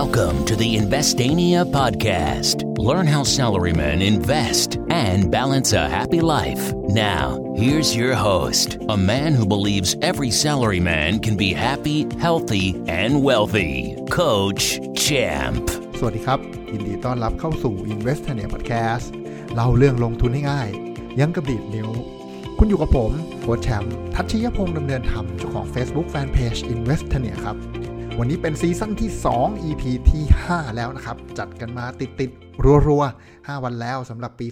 Welcome to the Investania podcast. Learn how salarymen invest and balance a happy life. Now, here's your host, a man who believes every salaryman can be happy, healthy, and wealthy, Coach Champ. สวัสดีครับ ยินดีต้อนรับเข้าสู่ Investania Podcast เล่าเรื่องลงทุนให้ง่าย ยังกระดิบนิ้ว คุณอยู่กับผม โค้ชแชมป์ ทัชชยพงษ์ดำเนินธรรม เจ้าของ Facebook Fanpage Investania ครับ วันนี้เป็นซีซั่นที่ 2 EP ที่ 5 แล้วนะครับ จัดกันมาติดติดๆรัวๆ 5 วันแล้วสำหรับปี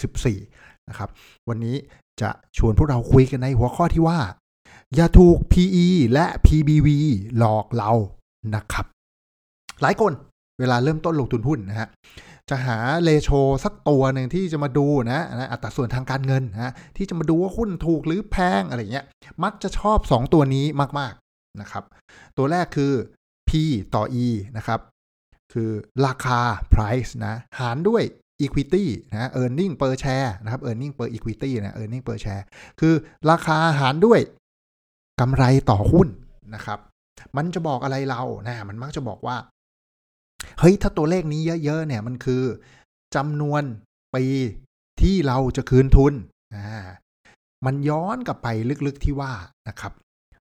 2564 นะครับ วันนี้จะชวนพวกเราคุยกันในหัวข้อที่ว่า อย่าถูก PE และ PBV หลอกเรานะครับ หลายคนเวลาเริ่มต้นลงทุนหุ้นนะฮะจะหาเลโชสักตัวหนึ่งที่จะมาดูนะนะอัตราส่วนทางการเงินนะที่จะมาดูว่าหุ้นถูกหรือแพงอะไรเงี้ย มักจะชอบ 2 ตัวนี้มากๆ นะครับ ตัวแรกคือ P ต่อ E นะครับ คือราคา price นะ หารด้วย equity นะ earning per share นะครับ earning per equity นะ earning per share คือราคาหารด้วยกำไรต่อหุ้นนะครับ มันจะบอกอะไรเรานะ มันมักจะบอกว่า เฮ้ย ถ้าตัวเลขนี้เยอะ ๆ เนี่ย มันคือจำนวนปีที่เราจะคืนทุน อ่า มันย้อนกลับไปลึกๆที่ว่านะครับ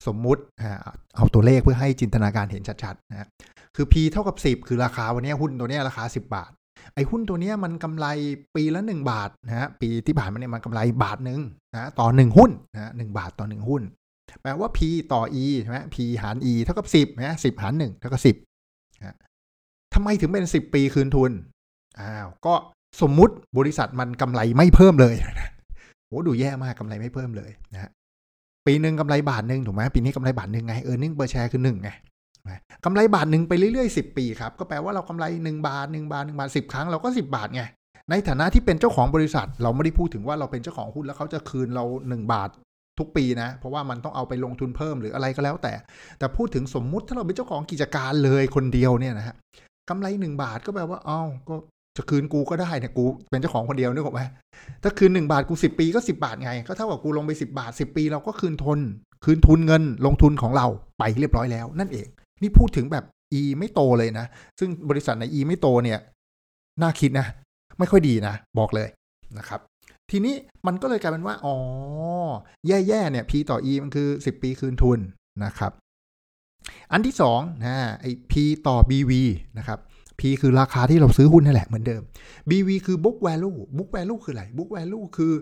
สมมุติเอาตัวเลขเพื่อให้จินตนาการเห็นชัดๆนะคือ P เท่ากับ 10 คือราคาวันนี้หุ้นตัวนี้ราคา 10 บาท ไอ้หุ้นตัวนี้มันกำไรปีละ 1 บาทนะฮะปีที่ผ่านมาเนี่ยมันกำไรบาทหนึ่งนะต่อ 1 หุ้นนะหบาทต่อ 1 หุ้น แปลว่า P ต่อ E ใช่ไหม P หาร E เท่ากับ 10นะ10หาร1เท่ากับ 10นะทำไมถึงเป็น 10 ปีคืนทุนอ้าวก็สมมุติบริษัทมันกำไรไม่เพิ่มเลยนะโหดูแย่มากกำไรไม่เพิ่มเลยนะ ปีหนึ่งกำไรบาทหนึ่งถูกไหมปีนี้กำไรบาทหนึ่งไงเออร์เน็งเปอร์แชร์คือหนึ่งไงกำไรบาทหนึ่งไปเรื่อยๆสิบปีครับก็แปลว่าเรากำไรหนึ่งบาทหนึ่งบาทหนึ่งบาทสิบครั้งเราก็สิบาทไงในฐานะที่เป็นเจ้าของบริษัท เราไม่ได้พูดถึงว่าเราเป็นเจ้าของหุ้นแล้วเขาจะคืนเราหนึ่งบาททุกปีนะ เพราะว่ามันต้องเอาไปลงทุนเพิ่มหรืออะไรก็แล้วแต่ แต่พูดถึงสมมุติถ้าเราเป็นเจ้าของกิจการเลยคนเดียวเนี่ยนะฮะกำไรหนึ่งบาทก็แปลว่าเอ้าก็ จะคืนกูก็ได้เนี่ยกูเป็นเจ้าของคนเดียวนึกออกไหมถ้าคืนหนึ่งบาทกูสิบปีก็สิบาทไง ก็เท่ากับกูลงไปสิบาทสิบปีเราก็คืนทุนคืนทุนเงินลงทุนของเราไปเรียบร้อยแล้ว นั่นเอง นี่พูดถึงแบบ E ไม่โตเลยนะ ซึ่งบริษัทใน E ไม่โตเนี่ย น่าคิดนะ ไม่ค่อยดีนะ บอกเลยนะครับ ทีนี้มันก็เลยกลายเป็นว่า อ๋อ แย่ๆเนี่ย P ต่อ E มันคือ 10 ปีคืนทุนนะครับ อันที่สองนะไอ P ต่อ BV นะครับ P คือราคาที่เราซื้อหุ้นนั่นแหละเหมือนเดิม BV คือ book value book value คืออะไร book value คือ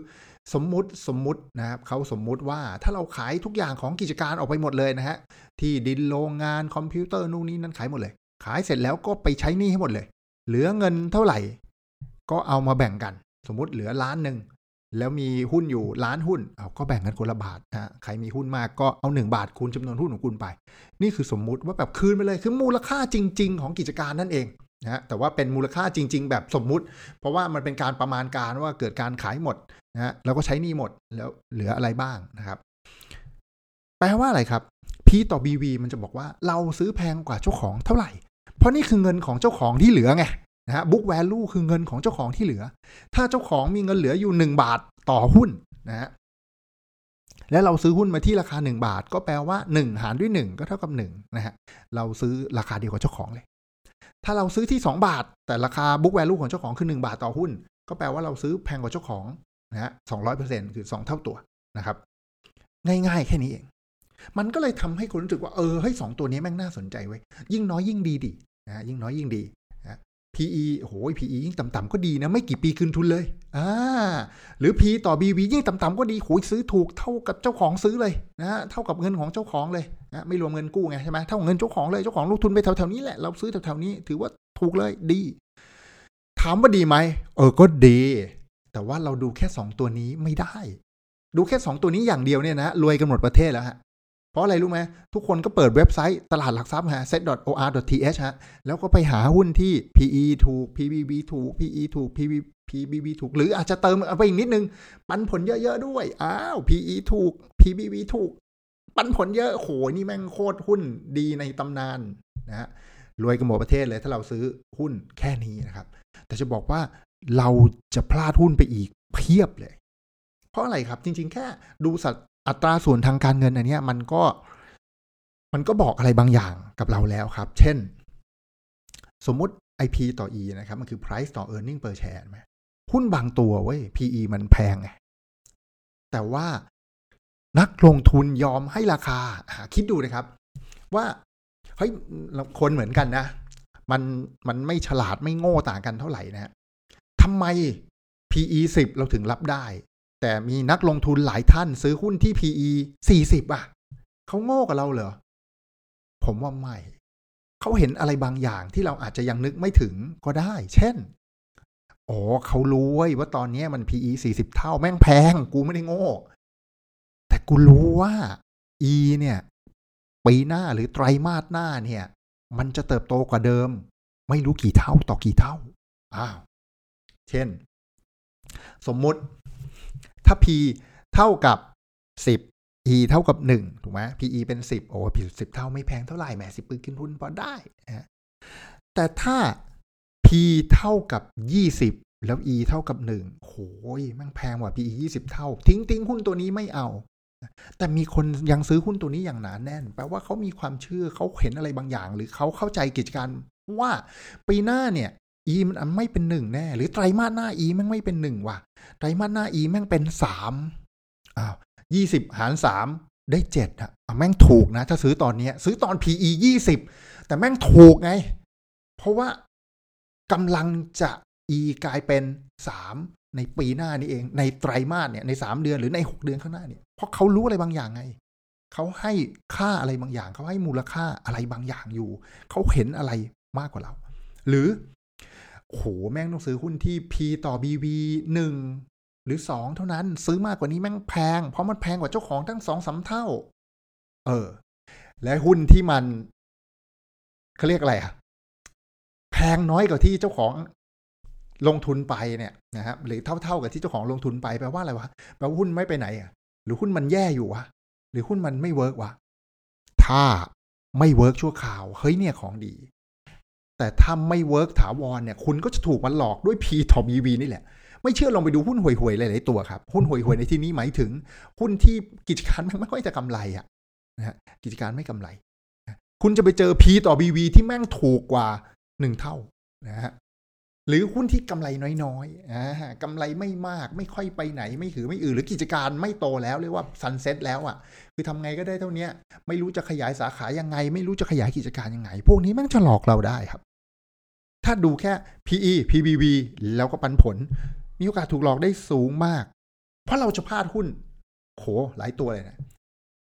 สมมุติสมมุตินะครับเขาสมมุติว่าถ้าเราขายทุกอย่างของกิจการออกไปหมดเลยนะฮะที่ดินโรงงานคอมพิวเตอร์นู่นนี่นั่นขายหมดเลย ขายเสร็จแล้วก็ไปใช้หนี้ให้หมดเลย เหลือเงินเท่าไหร่ ก็เอามาแบ่งกัน สมมุติเหลือล้านหนึ่งแล้วมีหุ้นอยู่ล้านหุ้นเอาก็แบ่งกันคนละบาทนะใครมีหุ้นมากก็เอาหนึ่งบาทคูณจำนวนหุ้นของคุณไป นี่คือสมมุติว่าแบบคืนไปเลยคือมูลค่าจริง ๆ ของกิจการนั่นเอง นะแต่ว่าเป็นมูลค่าจริง ๆ แบบสมมุติ เพราะว่ามันเป็นการประมาณการว่าเกิดการขายหมดนะแล้วก็ใช้นี้หมดแล้วเหลืออะไรบ้างนะครับ แปลว่าอะไรครับ P ต่อ BV มันจะบอกว่าเราซื้อแพงกว่าเจ้าของเท่าไหร่ เพราะนี่คือเงินของเจ้าของที่เหลือไงนะฮะ book value คือเงินของเจ้าของที่เหลือ ถ้าเจ้าของมีเงินเหลืออยู่หนึ่งบาทต่อหุ้นนะฮะแล้วเราซื้อหุ้นมาที่ราคาหนึ่งบาท ก็แปลว่าหนึ่งหารด้วยหนึ่งก็เท่ากับหนึ่งนะฮะเราซื้อราคาเดียวกับเจ้าของเลย ถ้าเราซื้อที่สองบาท แต่ราคา book value ของเจ้าของคือหนึ่งบาทต่อหุ้น ก็แปลว่าเราซื้อแพงกว่าเจ้าของนะฮะสองร้อยเปอร์เซ็นคือสองเท่าตัวนะครับ ง่ายๆ แค่นี้เอง มันก็เลยทำให้คนรู้สึกว่าเออให้สองตัวนี้แม่งน่าสนใจเว้ยยิ่งน้อยยิ่งดีดินะยิ่งน้อยยิ่งดี PE โอ้โห PE ยิ่งต่ำๆก็ดีนะ ไม่กี่ปีคืนทุนเลยอ่าหรือ P ต่อ BV ยิ่งต่ำๆก็ดีโหยซื้อถูกเท่ากับเจ้าของซื้อเลยนะเท่ากับเงินของเจ้าของเลยนะไม่รวมเงินกู้ไงใช่ไหมเท่าเงินเจ้าของเลยเจ้าของลงทุนไปแถวๆนี้แหละเราซื้อแถวๆนี้ถือว่าถูกเลยดี ถามว่าดีไหมเออก็ดี แต่ว่าเราดูแค่สองตัวนี้ไม่ได้ ดูแค่สองตัวนี้อย่างเดียวเนี่ยนะรวยกันหมดประเทศแล้วฮะ เพราะอะไรรู้ไหมทุกคนก็เปิดเว็บไซต์ตลาดหลักทรัพย์ฮะ set.or.th ฮะแล้วก็ไปหาหุ้นที่ PE ถูก PBB ถูก PE ถูก PB PBB ถูก หรืออาจจะเติมอาไปอีกนิดนึง ปันผลเยอะๆด้วย อ้าว PE ถูก PBB ถูก ปันผลเยอะโหนี่แม่งโคตรหุ้นดีในตำนานนะฮะรวยกันหมดประเทศเลยถ้าเราซื้อหุ้นแค่นี้นะครับ แต่จะบอกว่าเราจะพลาดหุ้นไปอีกเพียบเลย เพราะอะไรครับจริง ๆ แค่ดูสัด อัตราส่วนทางการเงินอันนี้มันก็มันก็บอกอะไรบางอย่างกับเราแล้วครับ เช่น สมมุติ IP ต่อ E นะครับ มันคือ price ต่อ earning per share ไหมหุ้นบางตัวเว้ย PE มันแพงไงแต่ว่านักลงทุนยอมให้ราคา คิดดูนะครับ ว่าเฮ้ยคนเหมือนกันนะ มันมันไม่ฉลาดไม่โง่ต่างกันเท่าไหร่นะทำไม PE 10 เราถึงรับได้ แต่มีนักลงทุนหลายท่านซื้อหุ้นที่ PE 40 อะ เขาโง่กับเราเหรอ ผมว่าไม่ เขาเห็นอะไรบางอย่างที่เราอาจจะยังนึกไม่ถึงก็ได้ เช่น อ๋อเขารู้ว้ว่าตอนนี้มัน PE 40 เท่าแม่งแพง กูไม่ได้โง่ แต่กูรู้ว่า E เนี่ย ปีหน้าหรือไตรมาสหน้าเนี่ย มันจะเติบโตกว่าเดิม ไม่รู้กี่เท่าต่อกี่เท่า อ้าว เช่น สมมุติ ถ้า P เท่ากับ 10 E เท่ากับ 1 ถูกไหม PE เป็น 10 โอ้ผิดสิบเท่าไม่แพงเท่าไหร่แหมสิบปืนกินทุนพอได้นะแต่ถ้า P เท่ากับ 20 แล้ว E เท่ากับ1โหยม่งแพงกว่า PE 20 เท่า ทิ้งทิ้งหุ้นตัวนี้ไม่เอาแต่มีคนยังซื้อหุ้นตัวนี้อย่างหนานแน่น แปลว่าเขามีความเชื่อเขาเห็นอะไรบางอย่าง หรือเขาเข้าใจกิจการว่าปีหน้าเนี่ย E มันไม่เป็นหนึ่งแน่ หรือไตรมาสหน้า E แม่งไม่เป็นหนึ่งว่ะ ไตรมาสหน้า E แม่งเป็นสามอ้าวยี่สิบหารสามได้เจ็ดอะแม่งถูกนะ ถ้าซื้อตอนนี้ซื้อตอน PE ยี่สิบแต่แม่งถูกไง เพราะว่ากำลังจะ E กลายเป็นสามในปีหน้านี่เอง ในไตรมาสเนี่ยในสามเดือนหรือในหกเดือนข้างหน้าเนี่ยเพราะเขารู้อะไรบางอย่างไงเขาให้ค่าอะไรบางอย่างเขาให้มูลค่าอะไรบางอย่างอยู่เขาเห็นอะไรมากกว่าเรา หรือ โหแม่งต้องซื้อหุ้นที่ P ต่อ BV หนึ่งหรือสองเท่านั้น ซื้อมากกว่านี้แม่งแพง เพราะมันแพงกว่าเจ้าของทั้งสองสาเท่า เออ และหุ้นที่มันเขาเรียกอะไรอะแพงน้อยกว่าที่เจ้าของลงทุนไปเนี่ยนะครับหรือเท่าๆกับที่เจ้าของลงทุนไปแปลว่าอะไรวะแปลว่าหุ้นไม่ไปไหนอะ หรือหุ้นมันแย่อยู่วะหรือหุ้นมันไม่ work วะถ้าไม่ work ชั่วคราว เฮ้ยเนี่ยของดี แต่ถ้าไม่ work ถาวรเนี่ยคุณก็จะถูกมันหลอกด้วย P ต่อ BV นี่แหละ ไม่เชื่อลองไปดูหุ้นห่วยๆหลายๆตัวครับ หุ้นห่วยๆในที่นี้หมายถึง หุ้นที่กิจการไม่ค่อยจะกำไรอะนะฮะกิจการไม่กำไร คุณจะไปเจอ P ต่อ BV ที่แม่งถูกกว่าหนึ่งเท่านะฮะหรือหุ้นที่กำไรน้อยๆอ่ากำไรไม่มากไม่ค่อยไปไหน ไม่ถือไม่อือหรือกิจการไม่โตแล้วเรียกว่าซันเซ็ตแล้วอะ คือทำไงก็ได้เท่านี้ไม่รู้จะขยายสาขายังไง ไม่รู้จะขยายกิจการยังไง พวกนี้แม่งจะหลอกเราได้ครับ ถ้าดูแค่ PE PBV แล้วก็ปันผล มีโอกาสถูกหลอกได้สูงมาก เพราะเราจะพลาดหุ้น โห หลายตัวเลยนะ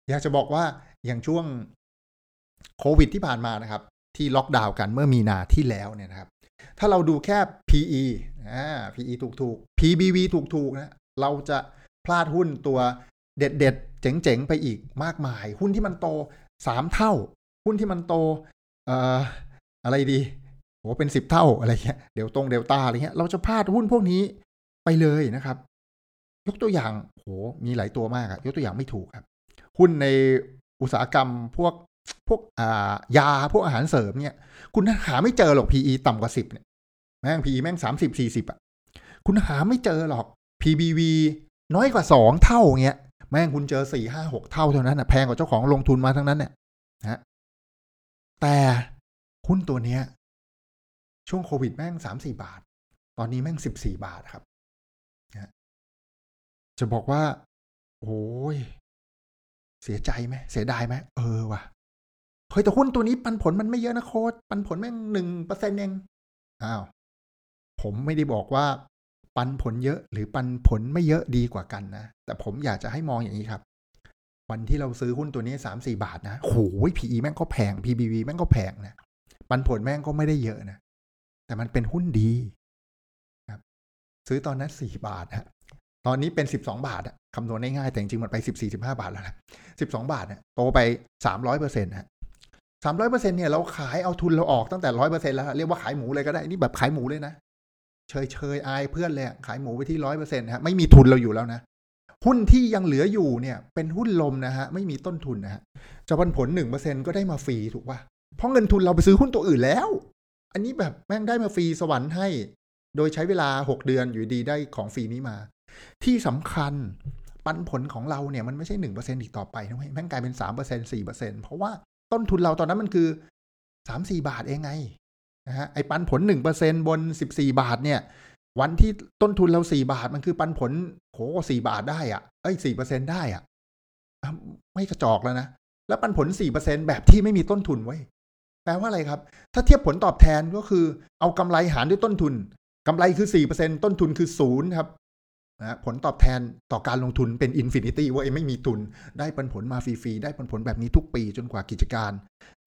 อยากจะบอกว่าอย่างช่วงโควิดที่ผ่านมานะครับ ที่ล็อกดาวน์กันเมื่อมีนาที่แล้วเนี่ยนะครับ ถ้าเราดูแค่ PE อ่า PE ถูกถูก PBV ถูกถูกนะเราจะพลาดหุ้นตัวเด็ดเด็ดเจ๋งๆ ไปอีกมากมาย หุ้นที่มันโตสามเท่า หุ้นที่มันโตเอ่ออะไรดี โหเป็นสิบเท่าอะไรเงี้ยเดี๋ยวตรงเดลต้าอะไรเงี้ยเราจะพลาดหุ้นพวกนี้ไปเลยนะครับ ยกตัวอย่างโหมีหลายตัวมากอะยกตัวอย่างไม่ถูกครับ หุ้นในอุตสาหกรรมพวกพวกอ่ายาพวกอาหารเสริมเนี่ย คุณหาไม่เจอหรอก PE ต่ำกว่าสิบเนี่ยแม่ง PE แม่งสามสิบสี่สิบอะคุณหาไม่เจอหรอก PBV น้อยกว่าสองเท่าเงี้ยแม่งคุณเจอสี่ห้าหกเท่าเท่านั้นนะแพงกว่าเจ้าของลงทุนมาทั้งนั้นเนี่ยนะแต่หุ้นตัวเนี้ย ช่วงโควิดแม่งสามสี่บาท ตอนนี้แม่งสิบสี่บาทครับ จะบอกว่า โอ้ย เสียใจไหมเสียดายไหมเออว่ะเฮ้ยแต่หุ้นตัวนี้ปันผลมันไม่เยอะนะโค้ดปันผลแม่งหนึ่งเปอร์เซ็นต์เองอ้าว ผมไม่ได้บอกว่าปันผลเยอะหรือปันผลไม่เยอะดีกว่ากันนะ แต่ผมอยากจะให้มองอย่างนี้ครับ วันที่เราซื้อหุ้นตัวนี้สามสี่บาทนะโอ้ย PE แม่งก็แพง PBV แม่งก็แพงนะ ปันผลแม่งก็ไม่ได้เยอะนะ แต่มันเป็นหุ้นดีครับ ซื้อตอนนั้นสี่บาทฮะตอนนี้เป็นสิบสองบาทอะคำนวณง่ายๆแต่จริงๆมันไปสิบสี่สิบห้าบาทแล้วนะสิบสองบาทเนี่ยโตไปสามร้อยเปอร์เซ็นต์ฮะสามร้อยเปอร์เซ็นต์เนี่ยเราขายเอาทุนเราออกตั้งแต่ร้อยเปอร์เซ็นต์แล้ว เรียกว่าขายหมูเลยก็ได้ นี่แบบขายหมูเลยนะ เชยเชยอายเพื่อนเลยขายหมูไปที่ร้อยเปอร์เซ็นต์ฮะไม่มีทุนเราอยู่แล้วนะหุ้นที่ยังเหลืออยู่เนี่ยเป็นหุ้นลมนะฮะไม่มีต้นทุนนะฮะจะปันผลหนึ่งเปอร์เซ็นก็ได้มาฟรีถูกป่ะเพราะเงินทุนเราไปซื้อหุ้นตัวอื่นแล้ว อันนี้แบบแม่งได้มาฟรีสวรรค์ให้ โดยใช้เวลาหกเดือนอยู่ดีได้ของฟรีนี้มา ที่สำคัญปันผลของเราเนี่ยมันไม่ใช่หนึ่งเปอร์เซ็นอีกต่อไปนะแม่งกลายเป็นสามเปอร์เซ็นสี่เปอร์เซ็นเพราะว่าต้นทุนเราตอนนั้นมันคือสามสี่บาทเองไงนะฮะไอ้ปันผลหนึ่งเปอร์เซ็นบนสิบสี่บาทเนี่ย วันที่ต้นทุนเราสี่บาทมันคือปันผลโหสี่บาทได้อะเอ้ยสี่เปอร์เซ็นต์ได้อะไม่กระจอกแล้วนะ แล้วปันผลสี่เปอร์เซ็นต์แบบที่ไม่มีต้นทุนไว้ แปลว่าอะไรครับ ถ้าเทียบผลตอบแทนก็คือเอากำไรหารด้วยต้นทุนกำไรคือสี่เปอร์เซ็นต์ต้นทุนคือศูนย์ครับนะผลตอบแทนต่อการลงทุนเป็น infinity ว่าไม่มีทุน ได้ปันผลมาฟรีๆ ได้ปันผลแบบนี้ทุกปีจนกว่ากิจการ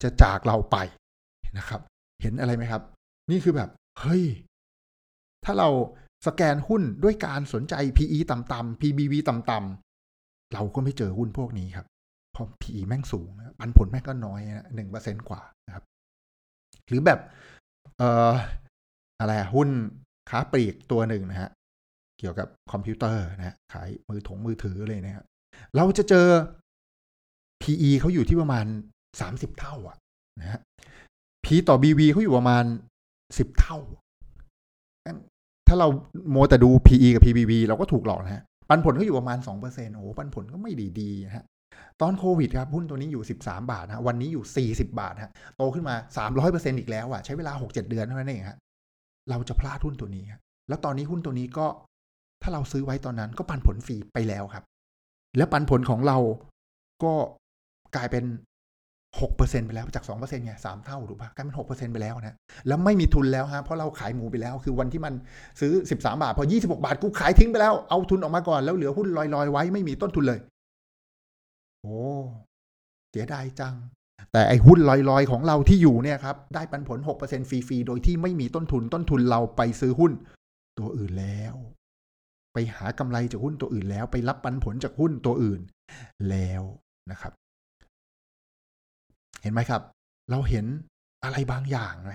จะจากเราไปนะครับ เห็นอะไรไหมครับ นี่คือแบบ เฮ้ย ถ้าเราสแกนหุ้นด้วยการสนใจ PE ต่ำๆ PBV ต่ำๆเราก็ไม่เจอหุ้นพวกนี้ครับ พราะ PE แม่งสูงปันผลแม่งก็น้อยหนึ่งเปอร์เซ็นกว่านะครับ หรือแบบเอ่ออะไรหุ้นค้าปลีกตัวหนึ่งนะฮะ เกี่ยวกับคอมพิวเตอร์นะขายมือถงมือถือเลยนะครับเราจะเจอ PE เขาอยู่ที่ประมาณสามสิบเท่าอะนะฮะ P ต่อ BV เขาอยู่ประมาณสิบเท่า ถ้าเราโมแต่ดู PE กับ PBV เราก็ถูกหลอกนะฮะ ปันผลเขาอยู่ประมาณสองเปอร์เซ็นโอ้ปันผลก็ไม่ดีดีนะฮะ ตอนโควิดครับหุ้นตัวนี้อยู่สิบสามบาทนะวันนี้อยู่สี่สิบาทฮะโตขึ้นมาสามร้อยเปอร์เซ็นอีกแล้วอะใช้เวลาหกเจ็ดเดือนเท่านั้นเองฮะเราจะพลาดหุ้นตัวนี้แล้วตอนนี้หุ้นตัวนี้ก็ถ้าเราซื้อไว้ตอนนั้นก็ปันผลฟรีไปแล้วครับ แล้วปันผลของเราก็กลายเป็นหกเปอร์เซ็นไปแล้วจากสองเปอร์เซ็นไงสามเท่าถูกปะกลายเป็นหกเปอร์เซ็นไปแล้วนะแล้วไม่มีทุนแล้วฮะเพราะเราขายหมูไปแล้ว คือวันที่มันซื้อสิบสามบาท พอยี่สิบกบาทกูขายทิ้งไปแล้วเอาทุนออกมาก่อนแล้วเหลือหุ้นลอยๆไว้ไม่มีต้นทุนเลย โอ้เสียดายจัง แต่ไอ้หุ้นลอยๆ ของเราที่อยู่เนี่ยครับ ได้ปันผลหกเปอร์เซ็นฟรีๆ โดยที่ไม่มีต้นทุนต้นทุนเราไปซื้อหุ้น ตัวอื่นแล้ว ไปหากำไรจากหุ้นตัวอื่นแล้ว ไปรับปันผลจากหุ้นตัวอื่น แล้วนะครับ เห็นไหมครับ เราเห็นอะไรบางอย่างไหม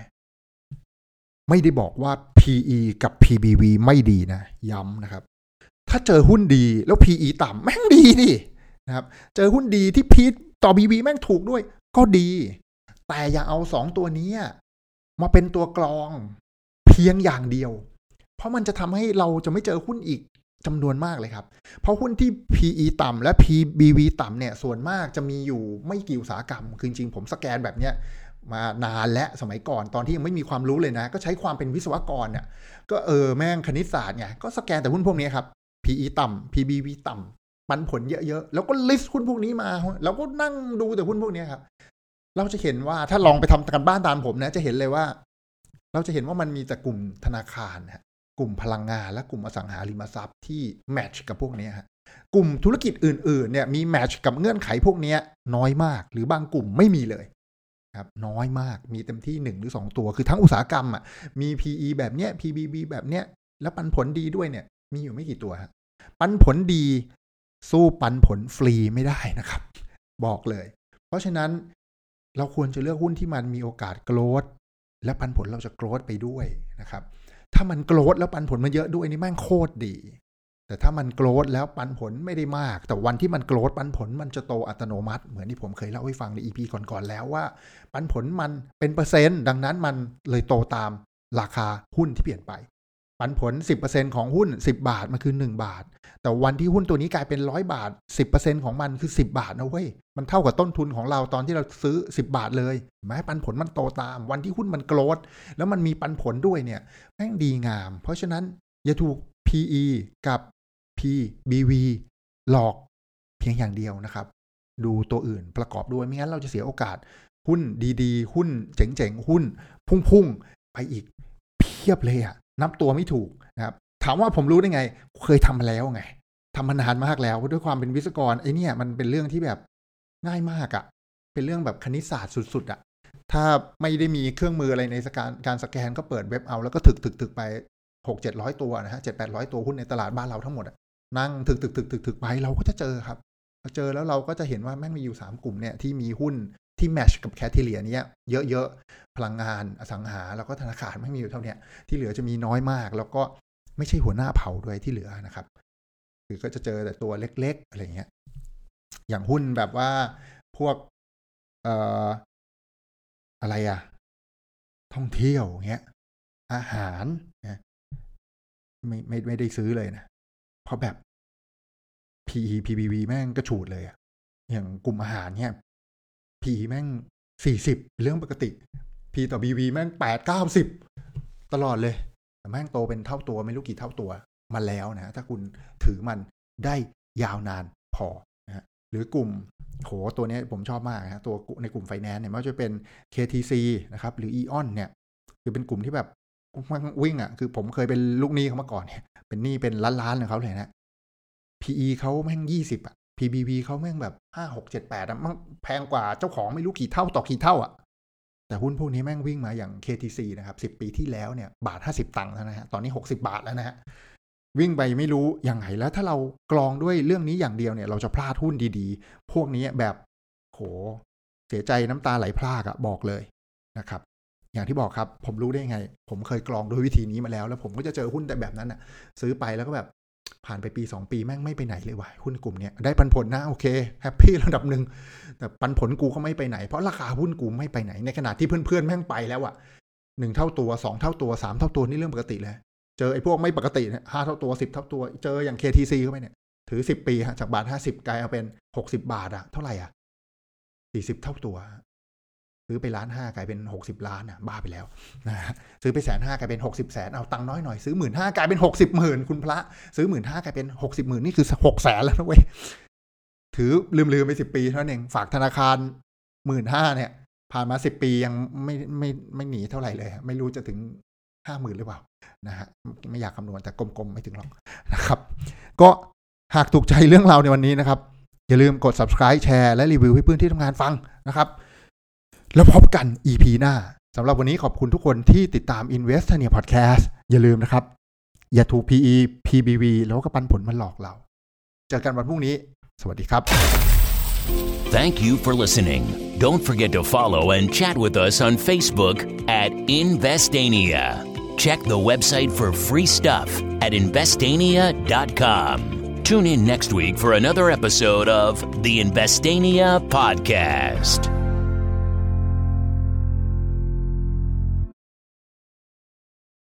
ไม่ได้บอกว่า PE กับ PBV ไม่ดีนะ ย้ำนะครับ ถ้าเจอหุ้นดีแล้ว PE ต่ำแม่งดีดิ นะครับ เจอหุ้นดีที่ P ต่อ BV แม่งถูกด้วย ก็ดี แต่อย่าเอาสองตัวนี้มาเป็นตัวกรองเพียงอย่างเดียว เพราะมันจะทำให้เราจะไม่เจอหุ้นอีกจำนวนมากเลยครับ เพราะหุ้นที่ PE ต่ำและ PBV ต่ำเนี่ย ส่วนมากจะมีอยู่ไม่กี่อุตสาหกรรม คือจริงผมสแกนแบบเนี้ยมานานและสมัยก่อนตอนที่ยังไม่มีความรู้เลยนะ ก็ใช้ความเป็นวิศวกรเนี่ยก็เออแม่งคณิตศาสตร์ไงก็สแกนแต่หุ้นพวกนี้ครับ PE ต่ำ PBV ต่ำ ปันผลเยอะๆ แล้วก็ลิสต์หุ้นพวกนี้มา แล้วก็นั่งดูแต่หุ้นพวกนี้ครับ เราจะเห็นว่าถ้าลองไปทำกันบ้านตามผมนะ จะเห็นเลยว่า เราจะเห็นว่ามันมีแต่กลุ่มธนาคารฮะกลุ่มพลังงานและกลุ่มอสังหาริมทรัพย์ที่แมทช์กับพวกนี้ฮะกลุ่มธุรกิจอื่นๆ เนี่ยมีแมทช์กับเงื่อนไขพวกนี้น้อยมาก หรือบางกลุ่มไม่มีเลยครับน้อยมากมีเต็มที่1หรือ 2 ตัว คือทั้งอุตสาหกรรมอะมี PE แบบเนี้ย PBB แบบเนี้ยแล้วปันผลดีด้วยเนี่ย มีอยู่ไม่กี่ตัวฮะปันผลดี สู้ปันผลฟรีไม่ได้นะครับ บอกเลย เพราะฉะนั้นเราควรจะเลือกหุ้นที่มันมีโอกาส growth และปันผลเราจะ growth ไปด้วยนะครับ ถ้ามัน growth แล้วปันผลมันเยอะด้วยนี่แม่งโคตรดี แต่ถ้ามัน growth แล้วปันผลไม่ได้มาก แต่วันที่มัน growth ปันผลมันจะโตอัตโนมัติ เหมือนที่ผมเคยเล่าให้ฟังใน EP ก่อนๆแล้วว่า ปันผลมันเป็นเปอร์เซ็นต์ ดังนั้นมันเลยโตตามราคาหุ้นที่เปลี่ยนไป ปันผล 10%ของหุ้น 10 บาท มันคือ 1 บาท แต่วันที่หุ้นตัวนี้กลายเป็น 100 บาท 10%ของมันคือ 10 บาทนะเว้ย มันเท่ากับต้นทุนของเราตอนที่เราซื้อ 10 บาทเลยแม้ปันผลมันโตตาม วันที่หุ้นมันโกรดแล้วมันมีปันผลด้วยเนี่ยแม่งดีงาม เพราะฉะนั้นอย่าถูก PE กับ PBV หลอกเพียงอย่างเดียวนะครับ ดูตัวอื่นประกอบด้วยไม่งั้นเราจะเสียโอกาสหุ้นดีๆ หุ้นเจ๋งๆ หุ้นพุ่งๆ ไปอีกเพียบเลยอะ นับตัวไม่ถูกนะครับถามว่าผมรู้ได้ไง เคยทำมาแล้วไงทำมานานมากแล้วด้วยความเป็นวิศกรไอ้นี่มันเป็นเรื่องที่แบบง่ายมากอะ่ะ เป็นเรื่องแบบคณิตศาสตร์สุด ๆอะ่ะถ้าไม่ได้มีเครื่องมืออะไรในการการสแกนก็เปิดเว็บเอาแล้วก็ถึกถึกถึกไปหกเจ็ดร้อยตัวนะฮะเจ็ดแปดร้อยตัวหุ้นในตลาดบ้านเราทั้งหมดนั่งถึกถึกถึกถึกถึกไปเราก็จะเจอครับเจอแล้วเราก็จะเห็นว่าแม่งมีอยู่สามกลุ่มเนี่ยที่มีหุ้น ที่แมชกับแคทเทเลียนี้เยอะๆ พลังงานอสังหา แล้วก็ธนาคารไม่มีอยู่เท่านี้ที่เหลือจะมีน้อยมาก แล้วก็ไม่ใช่หัวหน้าเผ่าด้วยที่เหลือนะครับคือก็จะเจอแต่ตัวเล็กๆอะไรเงี้ยอย่างหุ้นแบบว่าพวกเอ่ออะไรอะท่องเที่ยวเงี้ยอาหารนี่ยไม่ไม่ไม่ได้ซื้อเลยนะเพราะแบบ PE PBV แม่งก็ฉูดเลยอะอย่างกลุ่มอาหารเนี่ย ผีแม่งสี่สิบเรื่องปกติ P ต่อ BV แม่งแปดเก้าสิบตลอดเลย แต่แม่งโตเป็นเท่าตัวไม่รู้กี่เท่าตัวมาแล้วนะ ถ้าคุณถือมันได้ยาวนานพอนะฮะหรือกลุ่มโหตัวนี้ผมชอบมากนะตัวในกลุ่มไฟแนนซ์เนี่ยไม่ว่าจะเป็น KTC นะครับหรือ EON เนี่ย คือเป็นกลุ่มที่แบบวิ่งอะ คือผมเคยเป็นลูกหนี้เขามาก่อนเนี่ย เป็นหนี้เป็นล้านๆของเขาเลยนะ PE เขาแม่งยี่สิบอะ PBV เขาแม่งแบบห้าหกเจ็ดแปดมันแพงกว่าเจ้าของไม่รู้กี่เท่าต่อกี่เท่าอะ แต่หุ้นพวกนี้แม่งวิ่งมาอย่าง KTC นะครับสิบปีที่แล้วเนี่ยบาทห้าสิบตังค์แล้วนะฮะตอนนี้หกสิบาทแล้วนะฮะวิ่งไปไม่รู้ยังไงแล้วถ้าเรากรองด้วยเรื่องนี้อย่างเดียวเนี่ย เราจะพลาดหุ้นดีๆ พวกนี้แบบโหเสียใจน้ำตาไหลพรากอะบอกเลยนะครับ อย่างที่บอกครับ ผมรู้ได้ไง ผมเคยกรองด้วยวิธีนี้มาแล้ว แล้วผมก็จะเจอหุ้นแต่แบบนั้นอะซื้อไปแล้วก็แบบ ผ่านไปปี 2 ปีแม่งไม่ไปไหนเลยว่ะหุ้นกลุ่มเนี้ยได้ปันผลนะโอเคแฮปปี้ระดับหนึ่งแต่ปันผลกูก็ไม่ไปไหน เพราะราคาหุ้นกูไม่ไปไหนในขณะที่เพื่อนๆแม่งไปแล้วอะหนึ่งเท่าตัวสองเท่าตัวสามเท่าตัวนี่เรื่องปกติเลย เจอไอ้พวกไม่ปกติเนี่ยห้าเท่าตัวสิบเท่าตัว เจออย่าง KTC เข้าไปเนี่ยถือสิบปีฮะจากบาทห้าสิบกลายเอาเป็นหกสิบาทอะเท่าไหร่อะสี่สิบเท่าตัว ซื้อไปล้านห้ากลายเป็นหกสิบล้านอะบ้าไปแล้วนะฮะซื้อไปแสนห้ากลายเป็นหกสิบแสนเอาตังค์น้อยหน่อยซื้อหมื่นห้ากลายเป็นหกสิบหมื่นคุณพระ ซื้อหมื่นห้ากลายเป็นหกสิบหมื่นนี่คือหกแสนแล้วนะเว้ยถือลืมๆไปสิบปีเท่านั้นเองฝากธนาคารหมื่นห้าเนี่ย ผ่านมาสิบปียังไม่ไม่ไม่หนีเท่าไหร่เลย ไม่รู้จะถึงห้าหมื่นหรือเปล่านะฮะไม่อยากคำนวณแต่กลมๆไม่ถึงหรอกนะครับ ก็หากถูกใจเรื่องราวในวันนี้นะครับ อย่าลืมกด subscribe แชร์และรีวิวให้เพื่อนที่ทำงานฟังนะครับ แล้วพบกัน EP หน้าสำหรับวันนี้ขอบคุณทุกคนที่ติดตาม Invest n e r Podcast อย่าลืมนะครับ อย่าถูก PE PBV แล้วก็ปันผลมาหลอกเรา เจอกันวันพรุ่งนี้ สวัสดีครับ Thank you for listening. Don't forget to follow and chat with us on Facebook at Investania. Check the website for free stuff at investania.com. Tune in next week for another episode of the Investania Podcast.